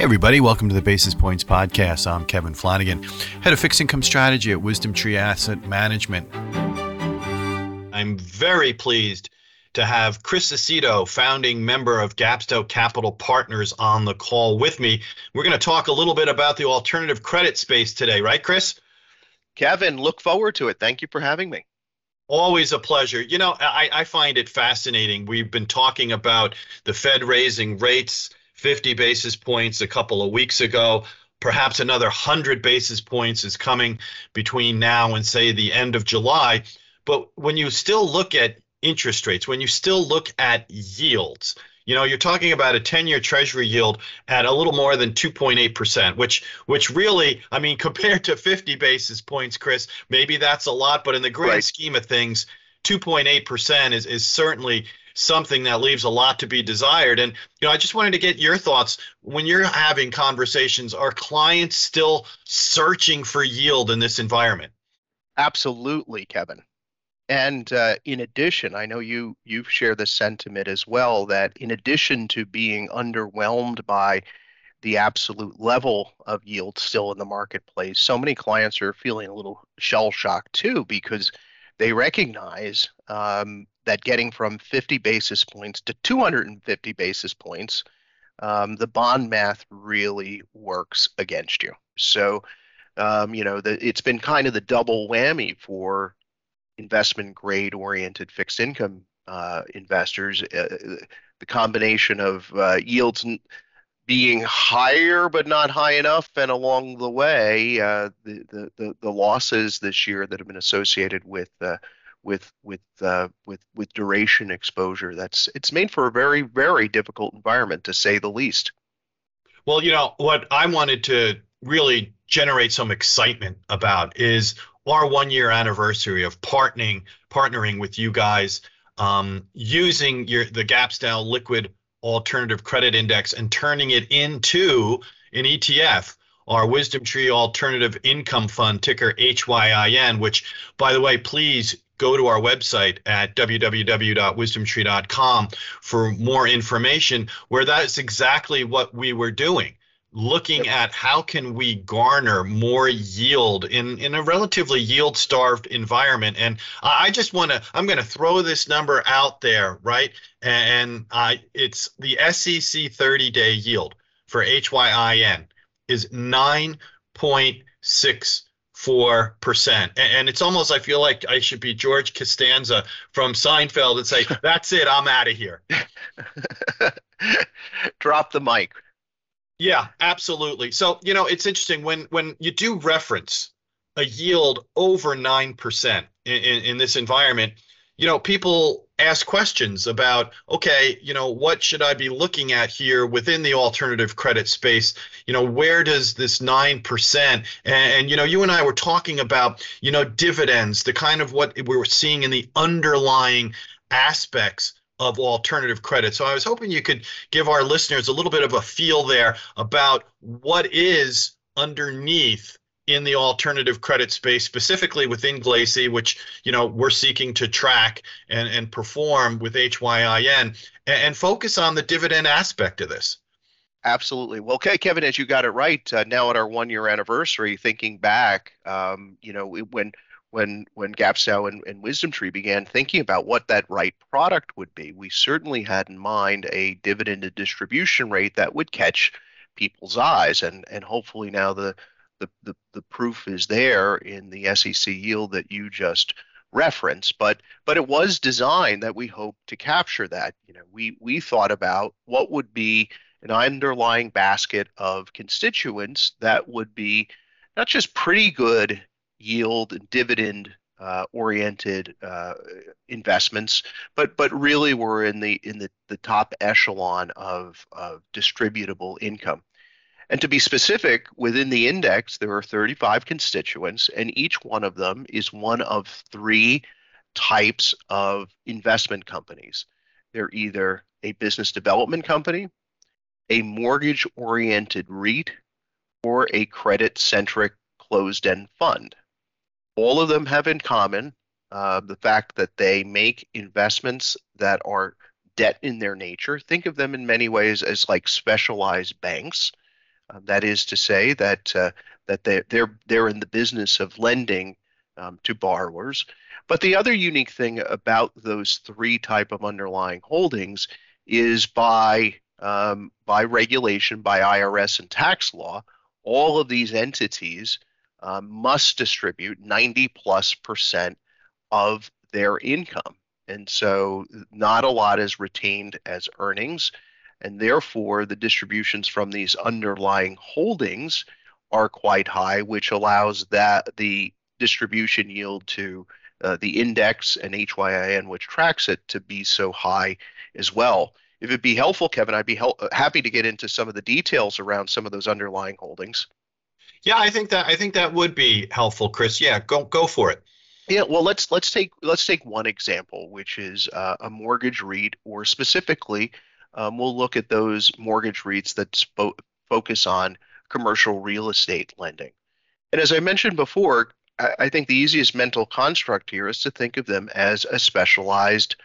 Hey, everybody, welcome to the Basis Points Podcast. I'm Kevin Flanagan, head of fixed income strategy at Wisdom Tree Asset Management. I'm very pleased to have Chris Aceto, founding member of Gapstow Capital Partners, on the call with me. We're going to talk a little bit about the alternative credit space today, right, Chris? Kevin, look forward to it. Thank you for having me. Always a pleasure. You know, I, I find it fascinating. We've been talking about the Fed raising rates 50 basis points a couple of weeks ago. Perhaps another 100 basis points is coming between now and, say, the end of July. But when you still look at interest rates, when you still look at yields, you know, you're talking about a 10-year treasury yield at a little more than 2.8%, which which really, I mean, compared to 50 basis points, Chris, maybe that's a lot, but in the grand right. scheme of things, 2.8% is is certainly something that leaves a lot to be desired. And you know, I just wanted to get your thoughts when you're having conversations. Are clients still searching for yield in this environment? Absolutely, Kevin. And uh, in addition, I know you you share the sentiment as well that in addition to being underwhelmed by the absolute level of yield still in the marketplace, so many clients are feeling a little shell shocked too because they recognize um, that getting from 50 basis points to 250 basis points, um, the bond math really works against you. So, um, you know, the, it's been kind of the double whammy for investment grade oriented fixed income uh, investors. Uh, the combination of uh, yields being higher but not high enough, and along the way, uh, the, the, the losses this year that have been associated with uh, with with uh, with with duration exposure. That's it's made for a very very difficult environment to say the least. Well, you know what I wanted to really generate some excitement about is our one year anniversary of partnering partnering with you guys um, using your the Gapstow liquid alternative credit index and turning it into an ETF our Wisdom Tree Alternative Income Fund, ticker HYIN, which, by the way, please go to our website at www.wisdomtree.com for more information where that's exactly what we were doing looking at how can we garner more yield in, in a relatively yield starved environment. And i just want to i'm going to throw this number out there right? And uh, it's the sec 30 day yield for hyin is 9.6 four percent. And it's almost i feel like i should be george costanza from seinfeld and say that's it i'm out of here. Drop the mic. Yeah absolutely. So you know it's interesting when when you do reference a yield over 9% in, in, in this environment you know, people ask questions about, okay, you know, what should I be looking at here within the alternative credit space? You know, where does this 9% and, and you know, you and I were talking about, you know, dividends, the kind of what we were seeing in the underlying aspects of alternative credit. So I was hoping you could give our listeners a little bit of a feel there about what is underneath in the alternative credit space, specifically within GLACI, which you know we're seeking to track and, and perform with HYIN, and, and focus on the dividend aspect of this. Absolutely. Well, okay, Kevin, as you got it right, uh, now at our one-year anniversary, thinking back, um, you know, when when when Gapstow and, and Wisdom Tree began thinking about what that right product would be, we certainly had in mind a dividend distribution rate that would catch people's eyes, and and hopefully now the the, the, the proof is there in the SEC yield that you just referenced, but but it was designed that we hope to capture that. You know, we we thought about what would be an underlying basket of constituents that would be not just pretty good yield and dividend uh, oriented uh, investments, but but really were in the in the, the top echelon of, of distributable income. And to be specific, within the index, there are 35 constituents, and each one of them is one of three types of investment companies. They're either a business development company, a mortgage oriented REIT, or a credit centric closed end fund. All of them have in common uh, the fact that they make investments that are debt in their nature. Think of them in many ways as like specialized banks Uh, that is to say that uh, that they, they're they're in the business of lending um, to borrowers. But the other unique thing about those three type of underlying holdings is by um, by regulation, by IRS and tax law, all of these entities um, must distribute 90 plus percent of their income. And so not a lot is retained as earnings. And therefore, the distributions from these underlying holdings are quite high, which allows that the distribution yield to uh, the index and HYIN, which tracks it, to be so high as well. If it'd be helpful, Kevin, I'd be help, happy to get into some of the details around some of those underlying holdings. Yeah, I think that I think that would be helpful, Chris. Yeah, go go for it. Yeah, well, let's let's take let's take one example, which is uh, a mortgage REIT, or specifically, um, we'll look at those mortgage REITs that focus on commercial real estate lending. And as I mentioned before, I, I, think the easiest mental construct here is to think of them as a specialized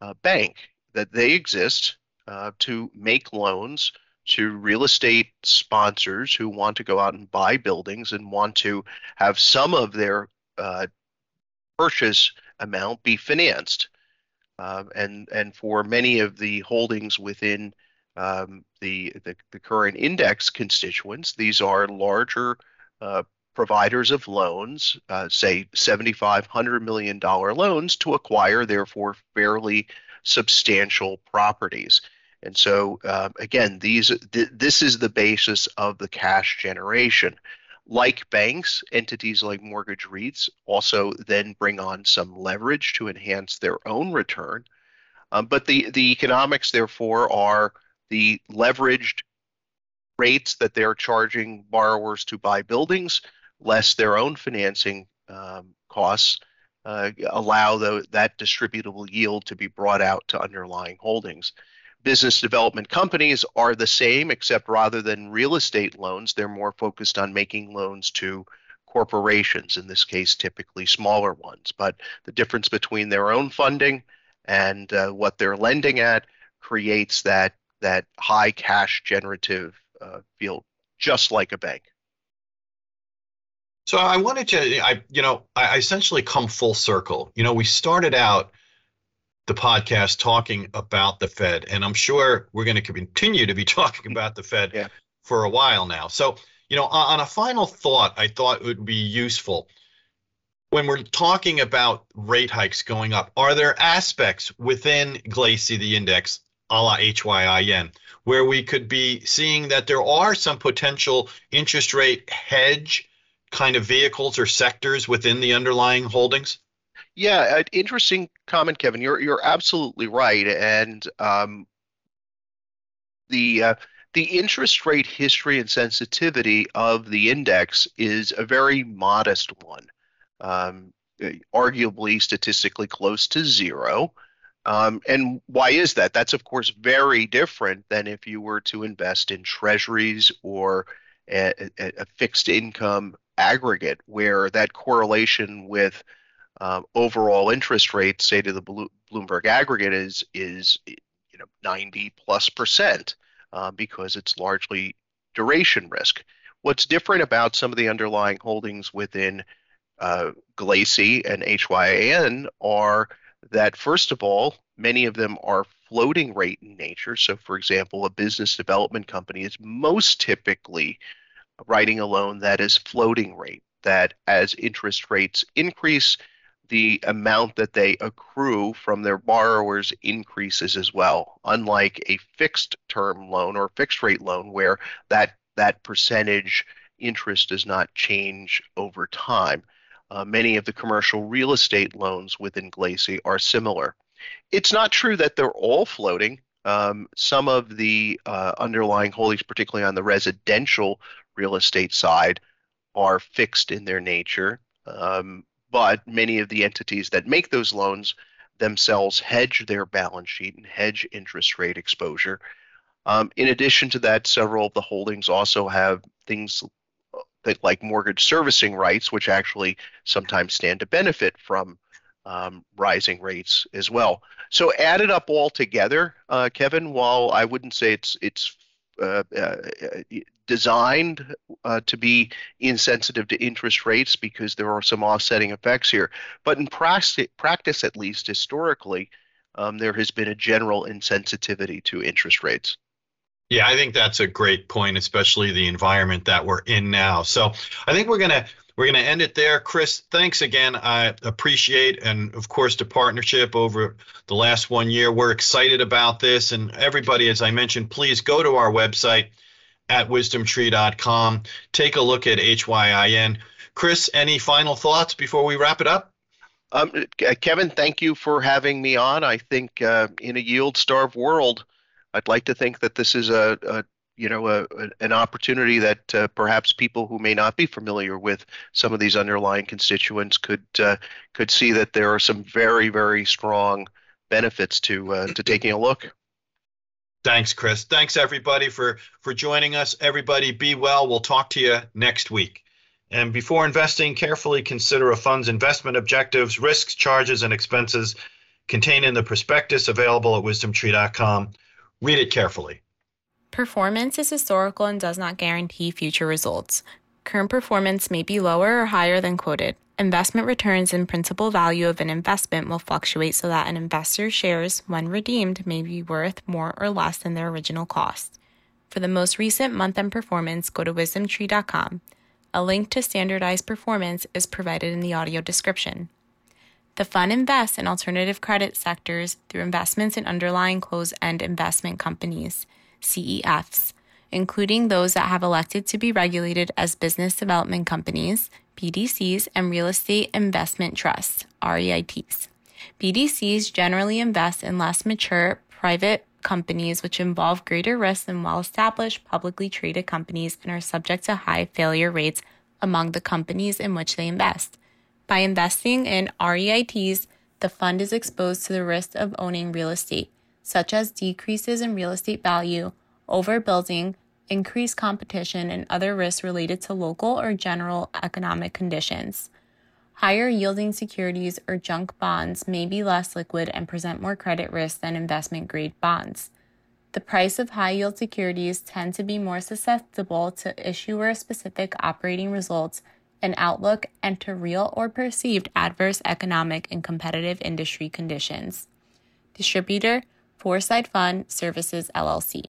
uh, bank that they exist uh, to make loans to real estate sponsors who want to go out and buy buildings and want to have some of their uh, purchase amount be financed. Um, and and for many of the holdings within um, the, the, the current index constituents, these are larger uh, providers of loans, uh, say 75, 100 million dollar loans to acquire, therefore fairly substantial properties. And so, uh, again, these th- this is the basis of the cash generation. Like banks, entities like mortgage REITs also then bring on some leverage to enhance their own return. Um, but the, the economics, therefore, are the leveraged rates that they're charging borrowers to buy buildings, less their own financing um, costs, uh, allow the, that distributable yield to be brought out to underlying holdings. Business development companies are the same, except rather than real estate loans, they're more focused on making loans to corporations, in this case, typically smaller ones. But the difference between their own funding and uh, what they're lending at creates that that high cash generative uh, field, just like a bank. So I wanted to, I, you know, I essentially come full circle. You know, we started out the podcast talking about the Fed, and I'm sure we're going to continue to be talking about the Fed yeah. for a while now. So, you know, on a final thought, I thought it would be useful when we're talking about rate hikes going up. Are there aspects within GLACI, the index, a la HYIN, where we could be seeing that there are some potential interest rate hedge kind of vehicles or sectors within the underlying holdings? Yeah, interesting comment, Kevin. You're you're absolutely right, and um, the uh, the interest rate history and sensitivity of the index is a very modest one, um, arguably statistically close to zero. Um, and why is that? That's of course very different than if you were to invest in treasuries or a, a fixed income aggregate where that correlation with um, overall interest rates, say to the Bloomberg aggregate, is is you know 90 plus percent uh, because it's largely duration risk. What's different about some of the underlying holdings within uh, GLACI and HYIN are that first of all, many of them are floating rate in nature. So, for example, a business development company is most typically writing a loan that is floating rate, that as interest rates increase, the amount that they accrue from their borrowers increases as well, unlike a fixed term loan or fixed rate loan where that, that percentage interest does not change over time. Uh, many of the commercial real estate loans within GLACI are similar. It's not true that they're all floating. Um, some of the uh, underlying holdings, particularly on the residential real estate side are fixed in their nature, um, but many of the entities that make those loans themselves hedge their balance sheet and hedge interest rate exposure. Um, in addition to that, several of the holdings also have things that, like mortgage servicing rights, which actually sometimes stand to benefit from um, rising rates as well. So added up all together, uh, Kevin, while I wouldn't say it's it's uh, uh, designed uh, to be insensitive to interest rates because there are some offsetting effects here. But in practice, practice at least historically, um, there has been a general insensitivity to interest rates. Yeah, I think that's a great point, especially the environment that we're in now. So I think we're gonna we're gonna end it there. Chris, thanks again. I appreciate and of course the partnership over the last one year. We're excited about this, and everybody, as I mentioned, please go to our website at wisdomtree.com. Take a look at HYIN. Chris, any final thoughts before we wrap it up? Um, Kevin, thank you for having me on. I think uh, in a yield-starved world, I'd like to think that this is a, a you know a, a, an opportunity that uh, perhaps people who may not be familiar with some of these underlying constituents could uh, could see that there are some very very strong benefits to uh, to taking a look. Thanks, Chris. Thanks everybody for for joining us. Everybody, be well. We'll talk to you next week. And before investing, carefully consider a fund's investment objectives, risks, charges, and expenses contained in the prospectus available at wisdomtree.com. Read it carefully. Performance is historical and does not guarantee future results. Current performance may be lower or higher than quoted. Investment returns and principal value of an investment will fluctuate so that an investor's shares, when redeemed, may be worth more or less than their original cost. For the most recent month end performance, go to wisdomtree.com. A link to standardized performance is provided in the audio description. The fund invests in alternative credit sectors through investments in underlying closed end investment companies, CEFs, including those that have elected to be regulated as business development companies, BDCs, and real estate investment trusts, REITs. BDCs generally invest in less mature private companies which involve greater risk than well established publicly traded companies and are subject to high failure rates among the companies in which they invest. By investing in REITs, the fund is exposed to the risk of owning real estate, such as decreases in real estate value, overbuilding, increased competition, and other risks related to local or general economic conditions. Higher yielding securities or junk bonds may be less liquid and present more credit risk than investment grade bonds. The price of high yield securities tend to be more susceptible to issuer specific operating results and outlook and to real or perceived adverse economic and competitive industry conditions. Distributor Foreside Fund Services LLC.